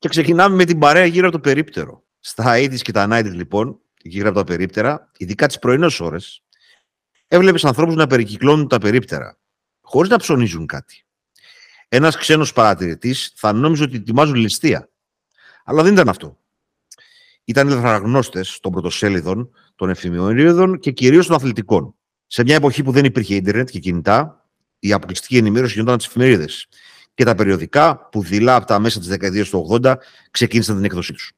Και ξεκινάμε με την παρέα γύρω από το περίπτερο. Στα 80 και τα 90 λοιπόν, γύρω από τα περίπτερα, ειδικά τις πρωινές ώρες, έβλεπες ανθρώπους να περικυκλώνουν τα περίπτερα, χωρίς να ψωνίζουν κάτι. Ένας ξένος παρατηρητής θα νόμιζε ότι ετοιμάζουν ληστεία. Αλλά δεν ήταν αυτό. Ήταν οι λαθραγνώστε των πρωτοσέλιδων, των εφημερίδων και κυρίως των αθλητικών. Σε μια εποχή που δεν υπήρχε ίντερνετ και κινητά, η αποκλειστική ενημέρωση γινόταν τις εφημερίδες. Και τα περιοδικά που δειλά από τα μέσα της δεκαετίας του 80 ξεκίνησαν την έκδοσή τους.